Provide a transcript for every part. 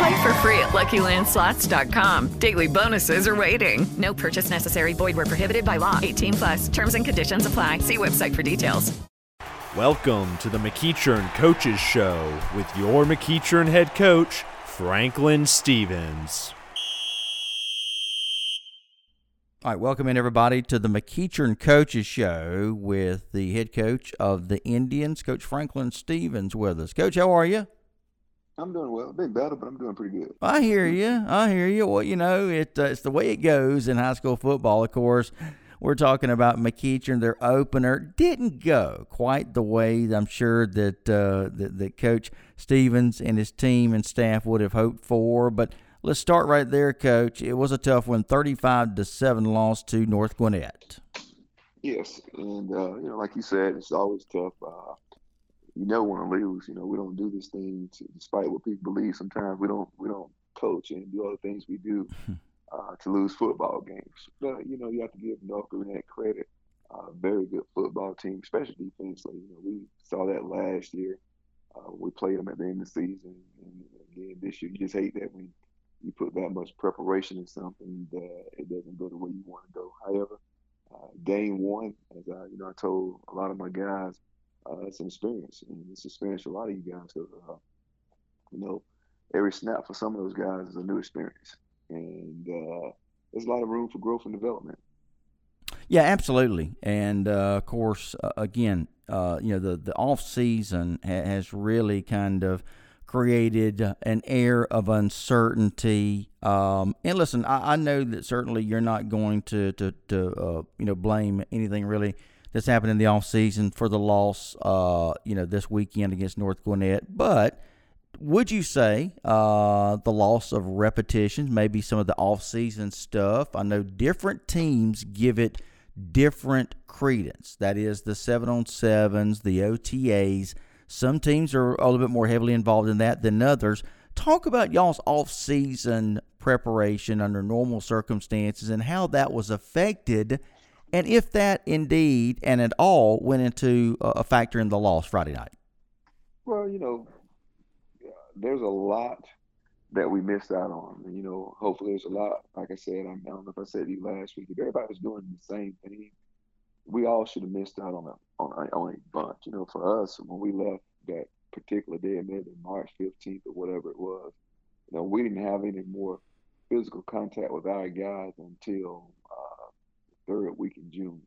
Play for free at LuckyLandSlots.com. Daily bonuses are waiting. No purchase necessary. Void where prohibited by law. 18 plus. Terms and conditions apply. See website for details. Welcome to the McEachern Coaches Show with your McEachern head coach, Franklin Stevens. All right, welcome in everybody to the McEachern Coaches Show with the head coach of the Indians, Coach Franklin Stevens, with us. Coach, how are you? I'm doing well. Been better, but I'm doing pretty good. I hear you. I hear you. Well, you know, it, uh, it's the way it goes in high school football. Of course, we're talking about McEachern. Their opener didn't go quite the way I'm sure that, uh, that that Coach Stevens and his team and staff would have hoped for, but Let's start right there, Coach. It was a tough one, 35 to 7 loss to North Gwinnett. Yes, and uh, you know, like you said, it's always tough. Uh, you never want to lose. You know, we don't do this thing to, despite what people believe. Sometimes we don't we don't coach and do all the things we do uh, to lose football games. But you know, you have to give North Gwinnett credit. Uh, very good football team, especially defensively. You know, we saw that last year. Uh, we played them at the end of the season, and again this year, you just hate that when you put that much preparation in something that it doesn't go the way you want to go. However, uh, game one, as I you know I told a lot of my guys, uh, it's an experience, and it's experience for a lot of you guys. Because uh, you know, every snap for some of those guys is a new experience, and uh, there's a lot of room for growth and development. Yeah, absolutely, and uh, of course, uh, again, you know, the the off season ha- has really kind of created an air of uncertainty. Um, and listen, I, I, know that certainly you're not going to to, to uh, you know blame anything really that's happened in the off season for the loss, uh, you know, this weekend against North Gwinnett. But would you say uh, the loss of repetitions, maybe some of the off season stuff? I know different teams give it different credence. That is the seven on sevens, the OTAs some teams are a little bit more heavily involved in that than others. Talk about y'all's off-season preparation under normal circumstances and how that was affected, and if that indeed and at all went into a factor in the loss Friday night. Well, you know, there's a lot that we missed out on. You know, hopefully there's a lot. Like I said, I don't know if I said you last week. If everybody's doing the same thing, we all should have missed out on a on a, on a bunch. You know, for us when we left that particular day, maybe March 15th or whatever it was, you know, we didn't have any more physical contact with our guys until uh, third week in June,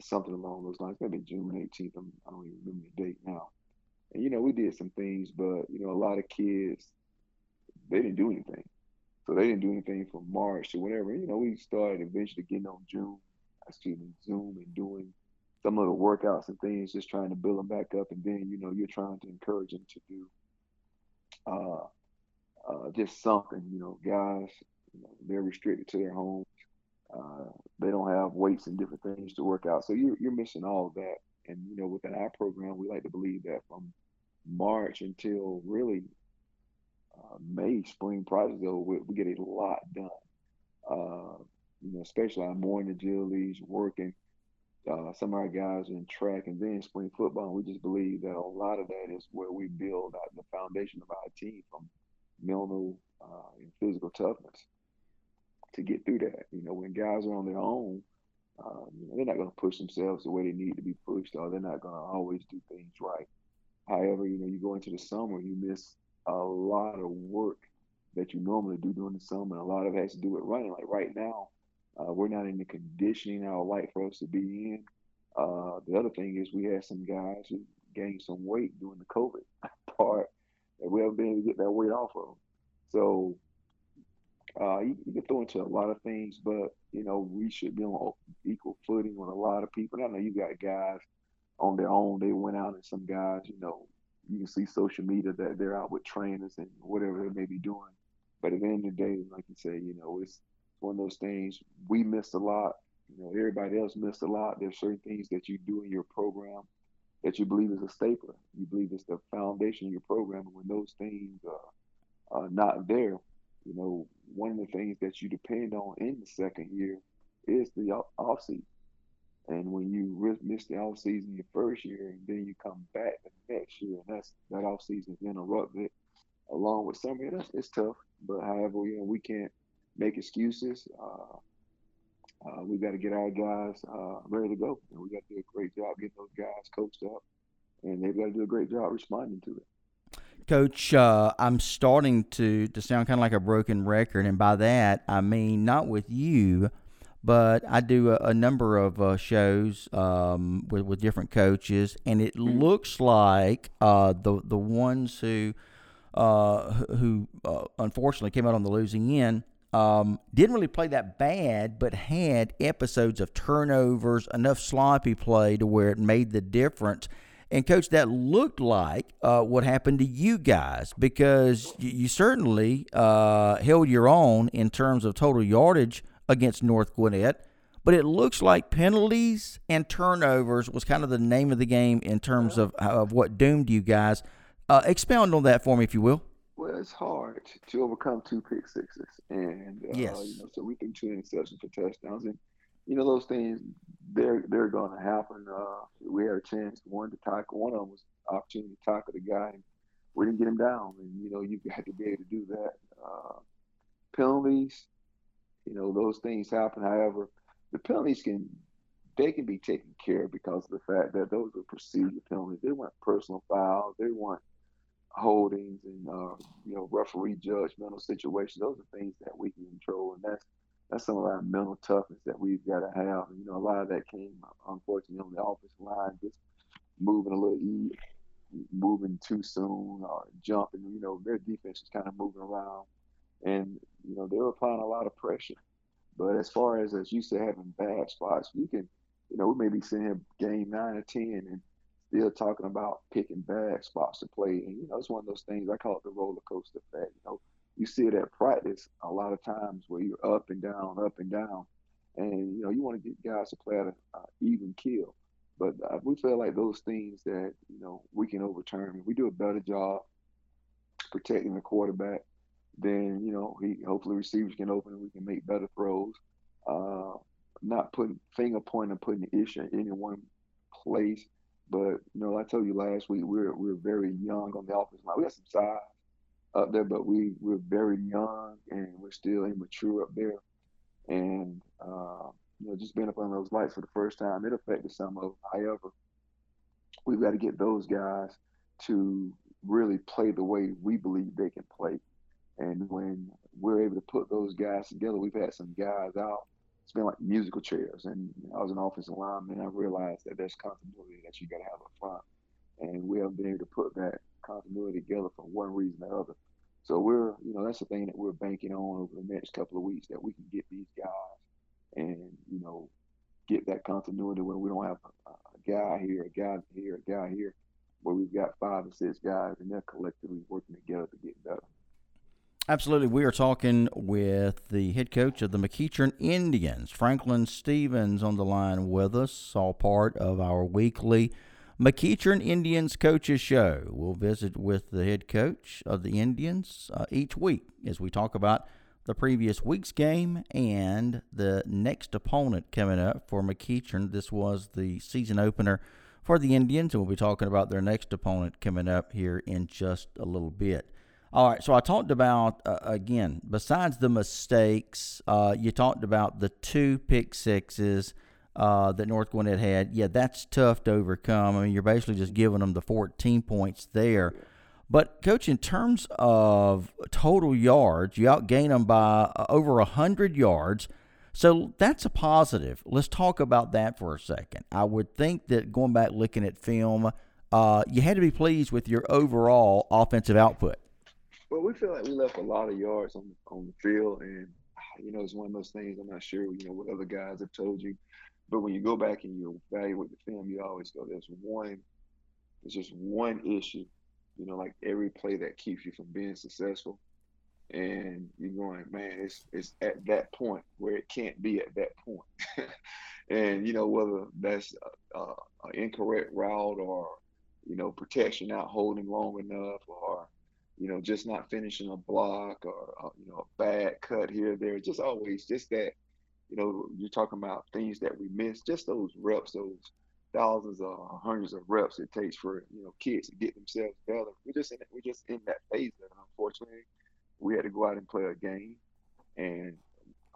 something along those lines. Maybe June 18th. I'm, I do not even remember the date now. And you know, we did some things, but you know, a lot of kids they didn't do anything. So they didn't do anything from March to whatever. You know, we started eventually getting on June excuse me, Zoom and doing some the workouts and things, just trying to build them back up. And then, you know, you're trying to encourage them to do uh, uh, just something. You know, guys, you know, they're restricted to their homes. Uh, they don't have weights and different things to work out. So you're, you're missing all of that. And, you know, within our program, we like to believe that from March until really uh, May, spring projects over, we, we get a lot done. Uh, you know, especially our morning agilities, working. Uh, some of our guys in track and then spring football. We just believe that a lot of that is where we build out the foundation of our team from mental uh, and physical toughness to get through that. You know, when guys are on their own, um, you know, they're not going to push themselves the way they need to be pushed, or they're not going to always do things right. However, you know, you go into the summer, you miss a lot of work that you normally do during the summer. And a lot of it has to do with running. Like right now, uh, we're not in the conditioning I would like for us to be in. Uh, the other thing is we had some guys who gained some weight during the COVID part, and we haven't been able to get that weight off of them. So uh, you, you can throw into a lot of things, but you know we should be on equal footing with a lot of people. And I know you got guys on their own. They went out, and some guys, you know, you can see social media that they're out with trainers and whatever they may be doing. But at the end of the day, like you say, you know, it's one of those things. We missed a lot. You know, everybody else missed a lot. There's certain things that you do in your program that you believe is a stapler. You believe it's the foundation of your program. And when those things are, are not there, you know, one of the things that you depend on in the second year is the off season. And when you miss the off season your first year, and then you come back the next year, and that's that off season is interrupted, along with summer, that's it's tough. But however, you know, we can't make excuses. Uh, uh, we got to get our guys uh, ready to go, and we got to do a great job getting those guys coached up, and they've got to do a great job responding to it. Coach, uh, I'm starting to, to sound kind of like a broken record, and by that I mean not with you, but I do a, a number of uh, shows um, with with different coaches, and it mm-hmm. looks like uh, the the ones who uh, who uh, unfortunately came out on the losing end um, didn't really play that bad, but had episodes of turnovers, enough sloppy play to where it made the difference. And coach, that looked like uh, what happened to you guys because you, you certainly uh, held your own in terms of total yardage against North Gwinnett. But it looks like penalties and turnovers was kind of the name of the game in terms of of what doomed you guys. Uh, expound on that for me, if you will. Well, it's hard to overcome two pick sixes, and uh, yes. you know, so we threw two interceptions for touchdowns, and you know those things they're they're going to happen. Uh, we had a chance one to tackle one of them was opportunity to tackle the guy, and we didn't get him down. And you know you got to be able to do that. Uh, penalties, you know those things happen. However, the penalties can they can be taken care of because of the fact that those were procedure penalties. They weren't personal fouls. They weren't holdings and uh, you know referee judgmental situations. Those are things that we can control, and that's that's some of our mental toughness that we've got to have. And, you know, a lot of that came, unfortunately, on the offensive line, just moving a little, e- moving too soon or jumping. You know, their defense was kind of moving around, and you know they were applying a lot of pressure. But as far as as you said, having bad spots, you can, you know, we may be sitting here game nine or ten and still talking about picking bad spots to play. And you know, it's one of those things I call it the roller coaster effect. You know, you see it at practice a lot of times where you're up and down, up and down, and you know you want to get guys to play at an even kill. But uh, we feel like those things that you know we can overturn. If we do a better job protecting the quarterback, then you know he hopefully receivers can open and we can make better throws. Uh, not putting finger pointing, putting the issue in any one place. But you know, I told you last week we're we're very young on the offensive line. We got some size up there, but we we're very young and we're still immature up there. And uh, you know, just being up on those lights for the first time, it affected some of. However, we've got to get those guys to really play the way we believe they can play. And when we're able to put those guys together, we've had some guys out. It's been like musical chairs. And I was an offensive lineman. I realized that there's continuity that you got to have up front. And we haven't been able to put that continuity together for one reason or other. So we're, you know, that's the thing that we're banking on over the next couple of weeks that we can get these guys and, you know, get that continuity where we don't have a, a guy here, a guy here, a guy here, where we've got five or six guys and they're collectively working together to get better. Absolutely. We are talking with the head coach of the McEachern Indians, Franklin Stevens, on the line with us, all part of our weekly McEachern Indians Coaches Show. We'll visit with the head coach of the Indians uh, each week as we talk about the previous week's game and the next opponent coming up for McEachern. This was the season opener for the Indians, and we'll be talking about their next opponent coming up here in just a little bit. All right, so I talked about, uh, again, besides the mistakes, uh, you talked about the two pick sixes uh, that North Gwinnett had, yeah, that's tough to overcome. I mean, you're basically just giving them the 14 points there. But, coach, in terms of total yards, you outgain them by uh, over 100 yards. So that's a positive. Let's talk about that for a second. I would think that going back looking at film, uh, you had to be pleased with your overall offensive output. Well, we feel like we left a lot of yards on on the field, and you know it's one of those things. I'm not sure, you know, what other guys have told you, but when you go back and you evaluate the film, you always go, "There's one, there's just one issue." You know, like every play that keeps you from being successful, and you're going, man, it's it's at that point where it can't be at that point. and you know whether that's an incorrect route or you know protection not holding long enough or you know just not finishing a block or uh, you know a bad cut here there just always just that you know you're talking about things that we miss just those reps those thousands or hundreds of reps it takes for you know kids to get themselves better we're just in we're just in that phase and unfortunately we had to go out and play a game and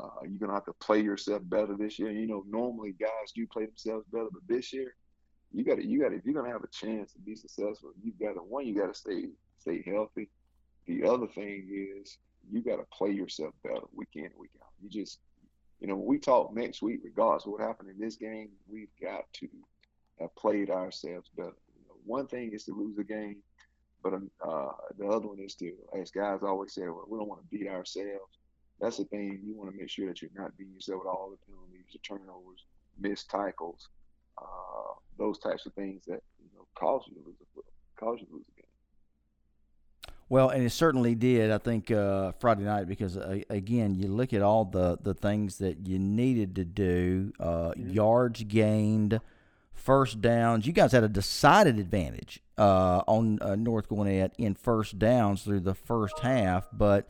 uh, you're gonna have to play yourself better this year. You know, normally guys do play themselves better, but this year, you got to, you got to, if you're gonna have a chance to be successful, you got to one, you got to stay stay healthy. The other thing is you got to play yourself better week in and week out. You just, you know, when we talk next week, regardless of what happened in this game, we've got to have played ourselves better. You know, one thing is to lose a game, but uh, the other one is to, as guys always say, well, we don't want to beat ourselves. That's the thing. You want to make sure that you're not beating yourself with all the penalties, the turnovers, missed tackles, uh, those types of things that you know cause you to lose a cause you to lose a game. Well, and it certainly did. I think uh, Friday night because uh, again, you look at all the the things that you needed to do, uh, mm-hmm. yards gained, first downs. You guys had a decided advantage uh, on uh, North Gwinnett in first downs through the first half, but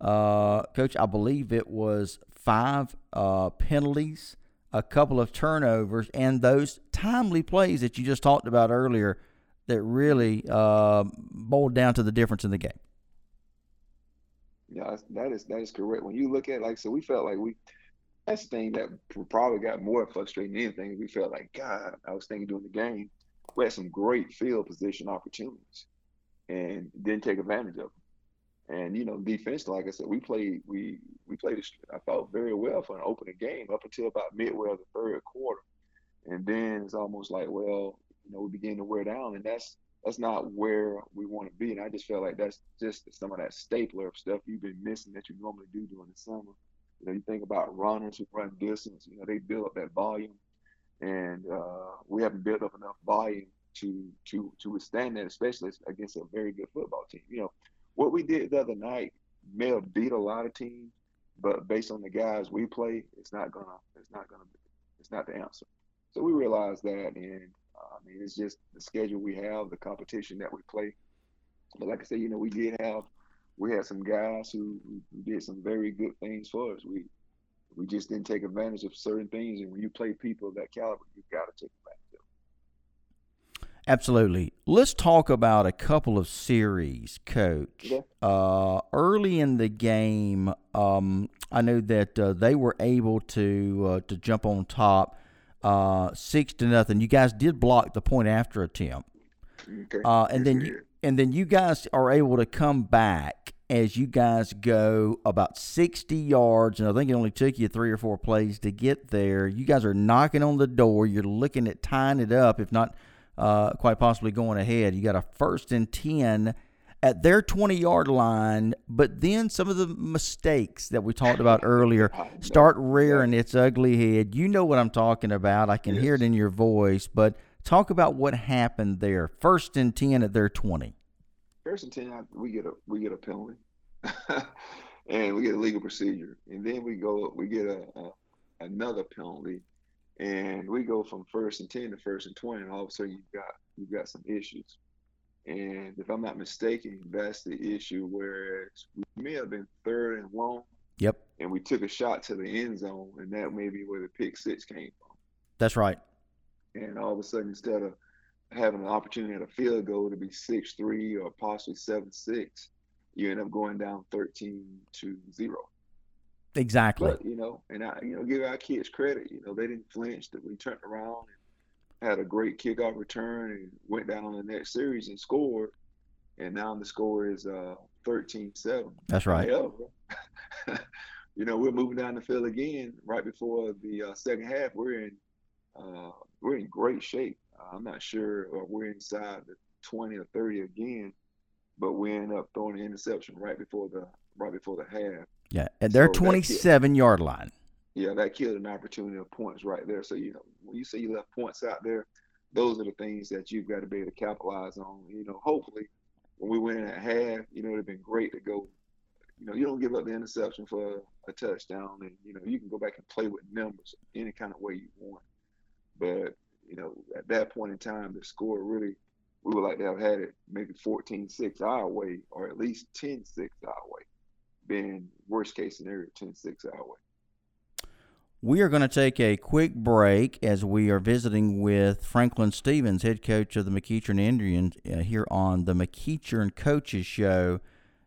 uh, Coach, I believe it was five penalties a couple of turnovers, and those timely plays that you just talked about earlier that really uh, boiled down to the difference in the game. Yeah, that is that is correct. When you look at like so, we felt like we that's the thing that probably got more frustrating than anything. We felt like God. I was thinking during the game, we had some great field position opportunities, and didn't take advantage of them. And you know, defense, like I said, we played we we played I thought very well for an opening game up until about midway of the third quarter, and then it's almost like well, you know, we begin to wear down, and that's that's not where we want to be. And I just felt like that's just some of that stapler of stuff you've been missing that you normally do during the summer. You know, you think about runners who run distance. You know, they build up that volume, and uh, we haven't built up enough volume to to to withstand that, especially against a very good football team. You know, what we did the other night may have beat a lot of teams, but based on the guys we play, it's not gonna, it's not gonna, it's not the answer. So we realized that, and I mean, it's just the schedule we have, the competition that we play. But like I said, you know, we did have, we had some guys who, who did some very good things for us. We we just didn't take advantage of certain things, and when you play people of that caliber, you've got to take advantage. Of. Them. Absolutely. Let's talk about a couple of series, Coach. Yeah. Uh, early in the game, um, I know that uh, they were able to uh, to jump on top, uh, six to nothing. You guys did block the point after attempt, okay. Uh, and then you, and then you guys are able to come back as you guys go about 60 yards, and I think it only took you three or four plays to get there. You guys are knocking on the door. You're looking at tying it up, if not – uh, quite possibly going ahead. You got a first and 10 at their 20 yard line, but then some of the mistakes that we talked about earlier start rearing its ugly head. You know what I'm talking about. I can yes. hear it in your voice, but talk about what happened there. First and 10 at their 20. First and 10, we get a we get a penalty. and we get a legal procedure. And then we go we get a, a another penalty and we go from first and ten to first and twenty, and all of a sudden you've got you've got some issues. And if I'm not mistaken, that's the issue Whereas we may have been third and long. Yep. And we took a shot to the end zone, and that may be where the pick six came from. That's right. And all of a sudden, instead of having an opportunity at a field goal to be six three or possibly seven six, you end up going down thirteen to zero. Exactly. But, you know, and I, you know, give our kids credit. You know, they didn't flinch. That we turned around and had a great kickoff return and went down on the next series and scored. And now the score is uh 13-7. That's right. However, you know, we're moving down the field again right before the uh, second half. We're in uh, we're in great shape. Uh, I'm not sure or we're inside the 20 or 30 again, but we end up throwing an interception right before the right before the half. Yeah, at their So 27 yard line. Yeah, that killed an opportunity of points right there. So you know, when you say you left points out there, those are the things that you've got to be able to capitalize on. You know, hopefully, when we went in at half, you know, it'd have been great to go. You know, you don't give up the interception for a touchdown, and you know you can go back and play with numbers any kind of way you want. But you know, at that point in time, the score really, we would like to have had it maybe 14-6 our way, or at least 10-6 our way, being worst case scenario 10-6 our way. We are going to take a quick break as we are visiting with Franklin Stevens, head coach of the McEachern Indians, uh, here on the McEachern Coaches Show.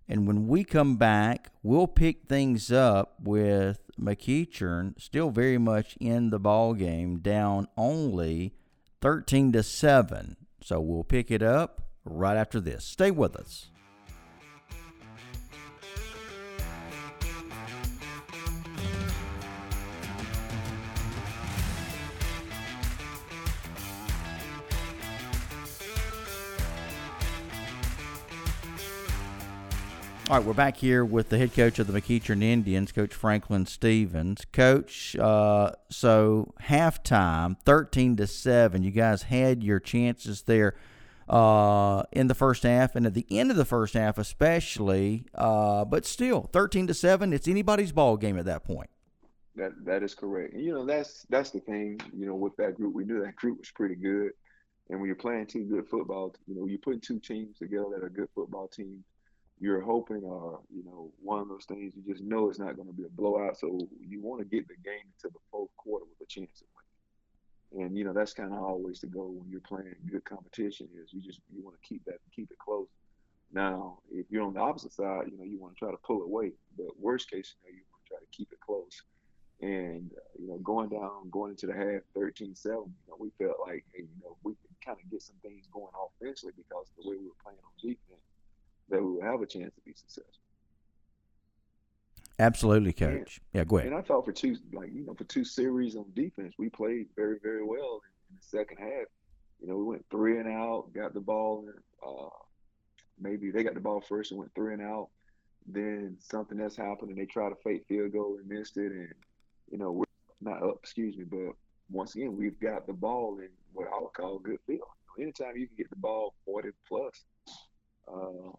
And when we come back, we'll pick things up with McEachern still very much in the ball game, down only 13 to 7. So we'll pick it up right after this. Stay with us. All right, we're back here with the head coach of the McEachern Indians, Coach Franklin Stevens. Coach, uh, so halftime, thirteen to seven. You guys had your chances there uh, in the first half, and at the end of the first half, especially. Uh, but still, thirteen to seven. It's anybody's ball game at that point. That that is correct. And, you know, that's that's the thing. You know, with that group, we knew that group was pretty good. And when you're playing two good football, you know, you put two teams together that are good football teams you're hoping or you know one of those things you just know it's not going to be a blowout. So you want to get the game into the fourth quarter with a chance of winning. And you know that's kind of always the goal when you're playing good competition is you just you want to keep that keep it close. Now if you're on the opposite side you know you want to try to pull away. But worst case scenario you want to try to keep it close. And uh, you know going down going into the half 13-7 you know we felt like hey, you know we can kind of get some things going offensively because the way we were playing on defense that we will have a chance to be successful. Absolutely, coach. And, yeah, go ahead. And I thought for two, like you know, for two series on defense, we played very, very well in, in the second half. You know, we went three and out, got the ball, and uh, maybe they got the ball first and went three and out. Then something else happened, and they tried to fake field goal and missed it. And you know, we're not up, excuse me, but once again, we've got the ball in what I would call good field. Anytime you can get the ball 40 plus, uh,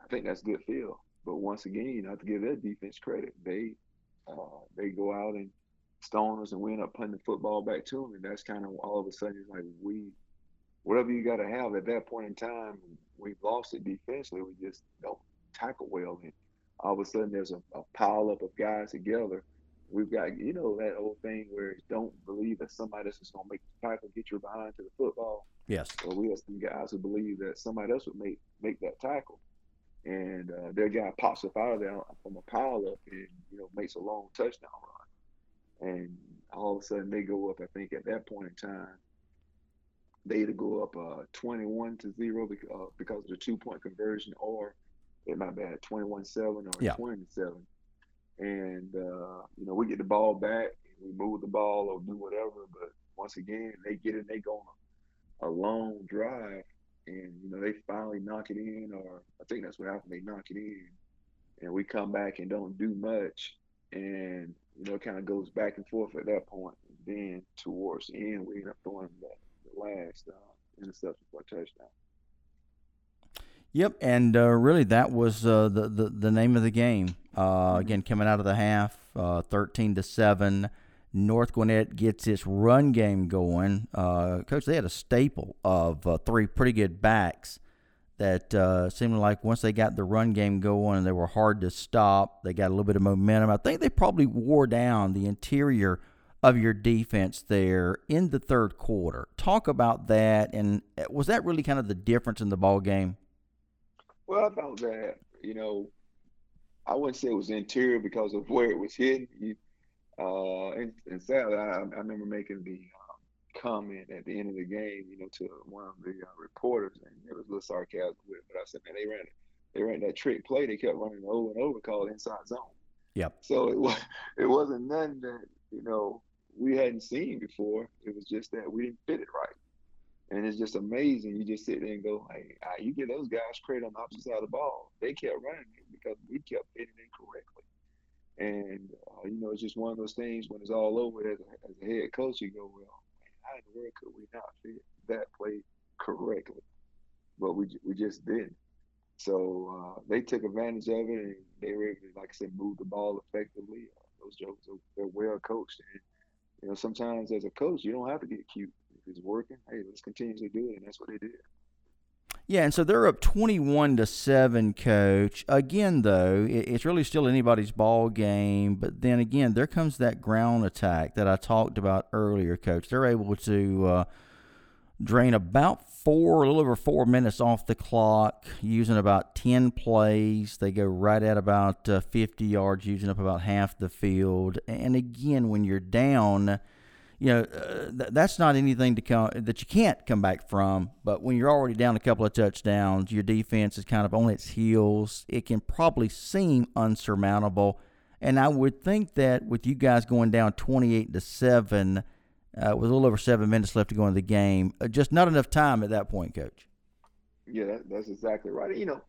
I think that's good feel. But once again, you have to give their defense credit. They uh, they go out and stone us, and we end up punting the football back to them, and that's kind of all of a sudden it's like we, whatever you got to have at that point in time, we've lost it defensively. We just don't tackle well, and all of a sudden there's a, a pile up of guys together. We've got you know that old thing where don't believe that somebody else is going to make the tackle, get your behind to the football. Yes. Well, we have some guys who believe that somebody else would make make that tackle, and uh, their guy pops up out of there from a pile up and you know makes a long touchdown run, and all of a sudden they go up. I think at that point in time, they either go up uh, 21 to zero because, uh, because of the two point conversion, or it might be at 21 seven or yeah. 20 seven, and uh, you know we get the ball back, we move the ball or do whatever, but once again they get it, they go on a long drive, and you know they finally knock it in, or I think that's what happened. They knock it in, and we come back and don't do much, and you know it kind of goes back and forth at that point. And then towards the end, we end up throwing the, the last uh, interception for a touchdown. Yep, and uh, really that was uh, the, the the name of the game. Uh, again, coming out of the half, uh, thirteen to seven. North Gwinnett gets its run game going. Uh, Coach, they had a staple of uh, three pretty good backs that uh, seemed like once they got the run game going, they were hard to stop. They got a little bit of momentum. I think they probably wore down the interior of your defense there in the third quarter. Talk about that, and was that really kind of the difference in the ball game? Well, I thought that you know, I wouldn't say it was interior because of where it was hidden. You, uh, and, and sadly, I, I remember making the um, comment at the end of the game, you know, to one of the uh, reporters, and it was a little sarcasm with it, but I said, man, they ran it. They ran that trick play. They kept running over and over called inside zone. Yep. So it was it wasn't nothing that you know we hadn't seen before. It was just that we didn't fit it right. And it's just amazing. You just sit there and go, hey, you get those guys credit on the opposite side of the ball. They kept running it because we kept hitting it correctly. And, uh, you know, it's just one of those things when it's all over as a, as a head coach, you go, well, man, how in the world could we not fit that play correctly? But we, we just didn't. So uh, they took advantage of it and they were able to, like I said, move the ball effectively. Uh, those jokes, are, they're well coached. And, you know, sometimes as a coach, you don't have to get cute. It's working, hey, let's continuously do it. And that's what they did. Yeah, and so they're up twenty-one to seven, Coach. Again, though, it's really still anybody's ball game. But then again, there comes that ground attack that I talked about earlier, Coach. They're able to uh, drain about four, a little over four minutes off the clock, using about ten plays. They go right at about uh, fifty yards, using up about half the field. And again, when you're down you know, uh, th- that's not anything to come that you can't come back from. But when you're already down a couple of touchdowns, your defense is kind of on its heels. It can probably seem unsurmountable. And I would think that with you guys going down 28 to seven, uh, with a little over seven minutes left to go in the game, uh, just not enough time at that point, Coach. Yeah, that, that's exactly right. You know,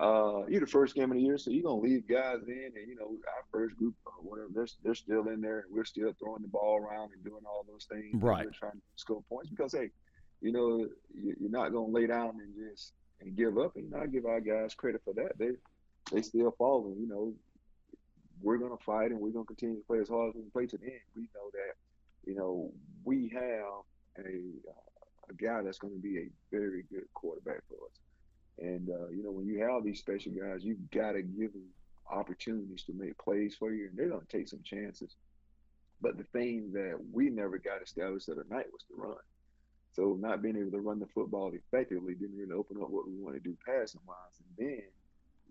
uh, you're the first game of the year, so you're gonna leave guys in, and you know our first group or whatever, they're they're still in there, and we're still throwing the ball around and doing all those things. Right. We're trying to score points because hey, you know you're not gonna lay down and just and give up, and not give our guys credit for that. They they still falling. You know, we're gonna fight and we're gonna continue to play as hard as we can play to the end. We know that you know we have a uh, a guy that's going to be a very good quarterback for us. And uh, you know, when you have these special guys, you've got to give them opportunities to make plays for you, and they're to take some chances. But the thing that we never got established the other night was the run. So not being able to run the football effectively didn't really open up what we want to do passing wise. And then,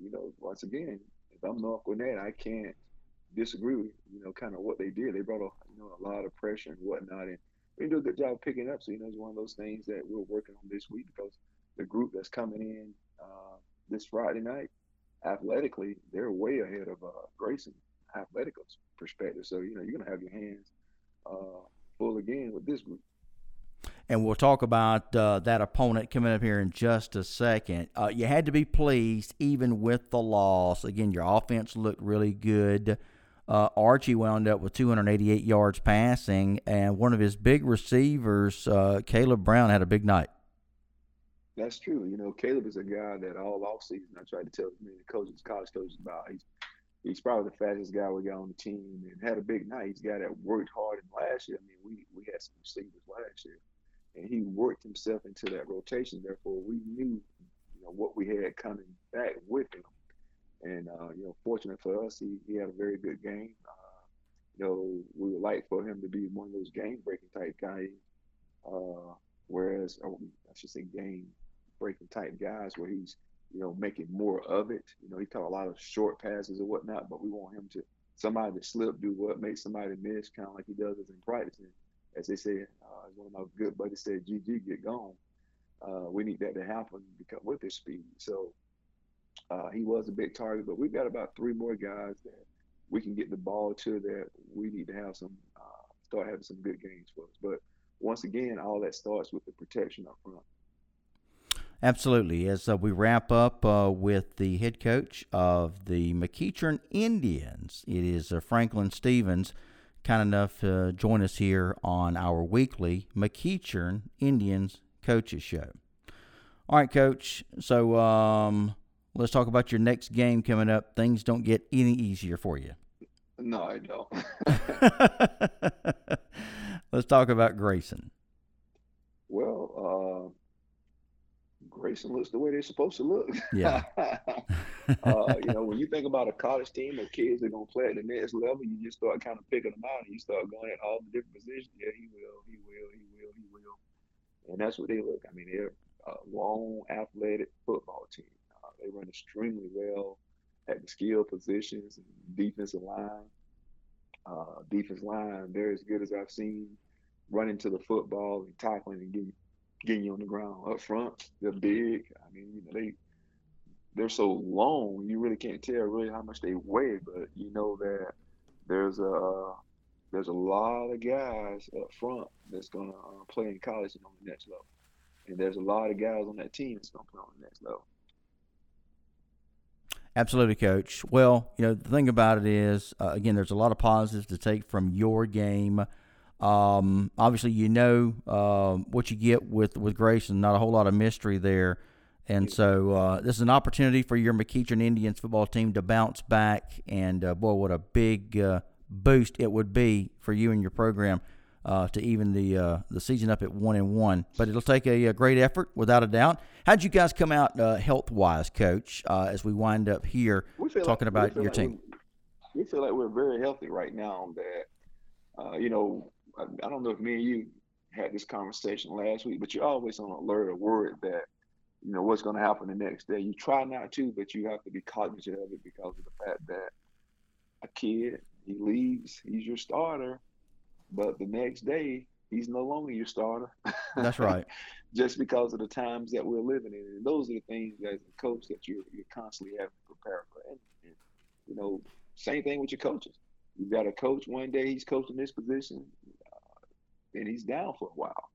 you know, once again, if I'm not North Gwinnett, I can't disagree with you know kind of what they did. They brought a you know a lot of pressure and whatnot, and we do a good job picking up. So you know, it's one of those things that we're working on this week because the group that's coming in uh, this Friday night, athletically, they're way ahead of uh, Grayson athletic perspective. So you know you're gonna have your hands uh, full again with this group. And we'll talk about uh, that opponent coming up here in just a second. Uh, you had to be pleased, even with the loss. Again, your offense looked really good. Uh, Archie wound up with 288 yards passing, and one of his big receivers, uh, Caleb Brown, had a big night. That's true. You know, Caleb is a guy that all off season I tried to tell many coaches, college coaches about. He's he's probably the fastest guy we got on the team and had a big night. He's a guy that worked hard in last year. I mean, we we had some receivers last year, and he worked himself into that rotation. Therefore, we knew you know what we had coming back with him. And uh, you know, fortunate for us, he, he had a very good game. Uh, you know, we would like for him to be one of those game breaking type guys. Uh, whereas, oh, I should say game breaking type guys where he's, you know, making more of it. You know, he caught a lot of short passes and whatnot, but we want him to somebody to slip, do what, make somebody miss, kind of like he does as in practice. And as they say, uh, as one of my good buddies said, GG, get gone. Uh, we need that to happen because with his speed. So uh, he was a big target, but we've got about three more guys that we can get the ball to that we need to have some uh, start having some good games for us. But once again, all that starts with the protection up front. Absolutely. As uh, we wrap up uh, with the head coach of the McEachern Indians, it is uh, Franklin Stevens, kind enough to join us here on our weekly McEachern Indians Coaches Show. All right, Coach. So um, let's talk about your next game coming up. Things don't get any easier for you. No, I don't. let's talk about Grayson. Well, uh, Grayson looks the way they're supposed to look. Yeah. uh, you know, when you think about a college team of kids that are gonna play at the next level, you just start kind of picking them out and you start going at all the different positions. Yeah, he will, he will, he will, he will, and that's what they look. I mean, they're a long, athletic football team. Uh, they run extremely well at the skill positions and defensive line. Uh, defense line, they're as good as I've seen running to the football and tackling and getting getting you on the ground up front. They're big. I mean, you know, they they're so long, you really can't tell really how much they weigh, but you know that there's a there's a lot of guys up front that's gonna uh, play in college and on the next level, and there's a lot of guys on that team that's gonna play on the next level. Absolutely, coach. Well, you know, the thing about it is, uh, again, there's a lot of positives to take from your game. Um, obviously, you know uh, what you get with with Grayson. Not a whole lot of mystery there. And so uh, this is an opportunity for your McEachern Indians football team to bounce back. And uh, boy, what a big uh, boost it would be for you and your program uh, to even the uh, the season up at one and one. But it'll take a, a great effort, without a doubt. How'd you guys come out uh, health wise, Coach? as we wind up here talking like, about your like team, we feel like we're very healthy right now. That you know, I, I don't know if me and you had this conversation last week, but you're always on alert or worried that you know what's going to happen the next day. You try not to, but you have to be cognizant of it because of the fact that a kid he leaves, he's your starter, but the next day he's no longer your starter. That's right. Just because of the times that we're living in, and those are the things as a coach that you're you're constantly having to prepare for. And, and you know, same thing with your coaches. You've got a coach one day he's coaching this position, and he's down for a while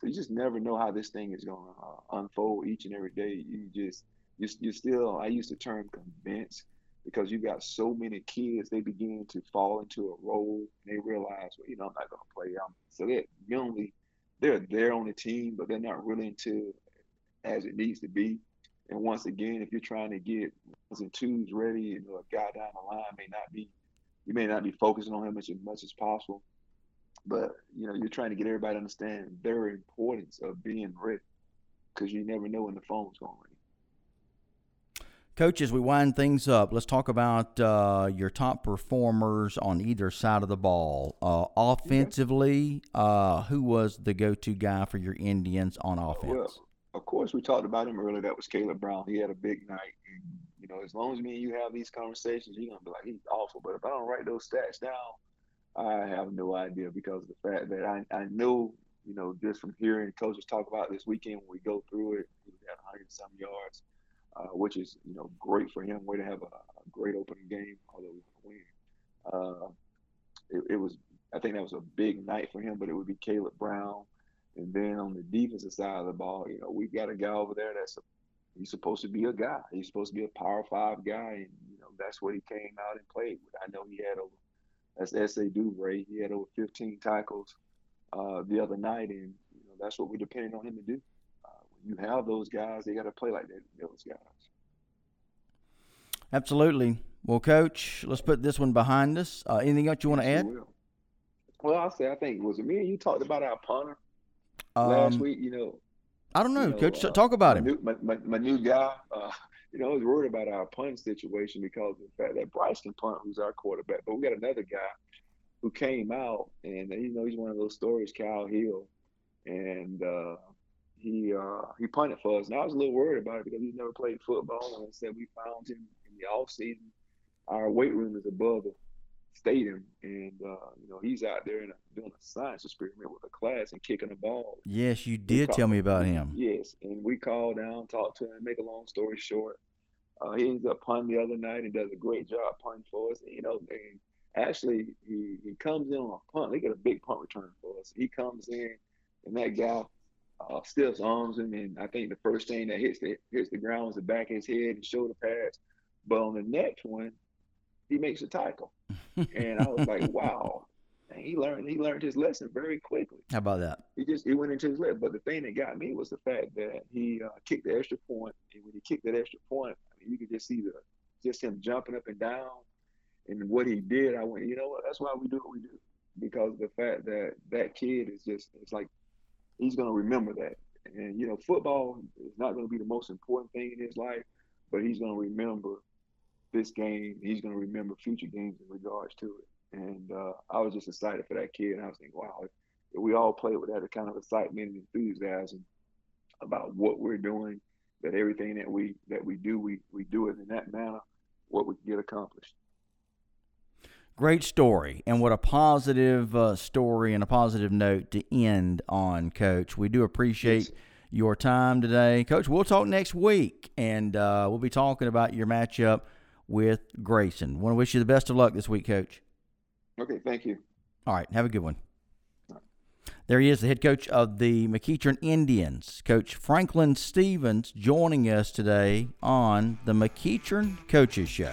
so you just never know how this thing is going to uh, unfold each and every day. You just, you, you still, I use the term convinced because you got so many kids, they begin to fall into a role and they realize, well, you know, I'm not going to play. I'm, so they're youngly, they're there on the team, but they're not really into as it needs to be. And once again, if you're trying to get ones and twos ready, you know, a guy down the line may not be, you may not be focusing on him as much as possible. But you know, you're trying to get everybody to understand their importance of being ready because you never know when the phone's going to ring. Coach, as we wind things up, let's talk about uh, your top performers on either side of the ball. Uh, offensively, uh, who was the go-to guy for your Indians on offense? Well, of course, we talked about him earlier. That was Caleb Brown. He had a big night. And, you know, as long as me and you have these conversations, you're gonna be like, he's awful. But if I don't write those stats down, I have no idea because of the fact that I, I know, you know, just from hearing coaches talk about this weekend when we go through it, he had 100 some yards, uh, which is, you know, great for him. Way to have a, a great opening game, although we win. Uh, it, it, was, I think that was a big night for him, but it would be Caleb Brown. And then on the defensive side of the ball, you know, we've got a guy over there that's a, he's supposed to be a guy. He's supposed to be a power five guy, and you know that's what he came out and played with. I know he had over that's S.A. Duvray. He had over 15 tackles uh, the other night, and you know that's what we're depending on him to do. Uh, when you have those guys, they got to play like that. Those guys. Absolutely. Well, Coach, let's put this one behind us. Uh, anything else you want to add? Will. Well, I'll say I think was it me and you talked about our punter um, last week. You know, I don't know, you know Coach. Uh, talk about him. New, my, my, my, new guy. Uh, you know, I was worried about our punt situation because of the fact that Bryce can punt, who's our quarterback, but we got another guy who came out, and you know, he's one of those stories, Kyle Hill, and uh, he uh, he punted for us, and I was a little worried about it because he's never played football, and I said we found him in the off season. Our weight room is above the stadium, and uh, you know he's out there and doing a science experiment with a class and kicking a ball. Yes, you did tell me about him. And we call down, talk to him. Make a long story short, uh, he ends up punting the other night and does a great job punting for us. You know, and actually he he comes in on a punt. They get a big punt return for us. He comes in, and that guy uh, stiffs arms him, and I think the first thing that hits the hits the ground is the back of his head and shoulder pads. But on the next one, he makes a tackle, and I was like, wow. And he learned he learned his lesson very quickly. How about that? He just he went into his lesson. But the thing that got me was the fact that he uh, kicked the extra point. and when he kicked that extra point, I mean, you could just see the just him jumping up and down, and what he did. I went, you know what? That's why we do what we do because the fact that that kid is just it's like he's gonna remember that. And you know, football is not gonna be the most important thing in his life, but he's gonna remember this game. He's going to remember future games in regards to it. And uh, I was just excited for that kid. And I was thinking, wow, if, if we all play with that kind of excitement and enthusiasm about what we're doing, that everything that we that we do, we we do it in that manner, what we can get accomplished. Great story, and what a positive uh, story and a positive note to end on, Coach. We do appreciate. Yes your time today. Coach, we'll talk next week, and uh, we'll be talking about your matchup with Grayson. Want to wish you the best of luck this week, Coach. Okay, thank you. All right, have a good one. There he is, the head coach of the McEachern Indians, Coach Franklin Stevens, joining us today on the McEachern Coaches Show.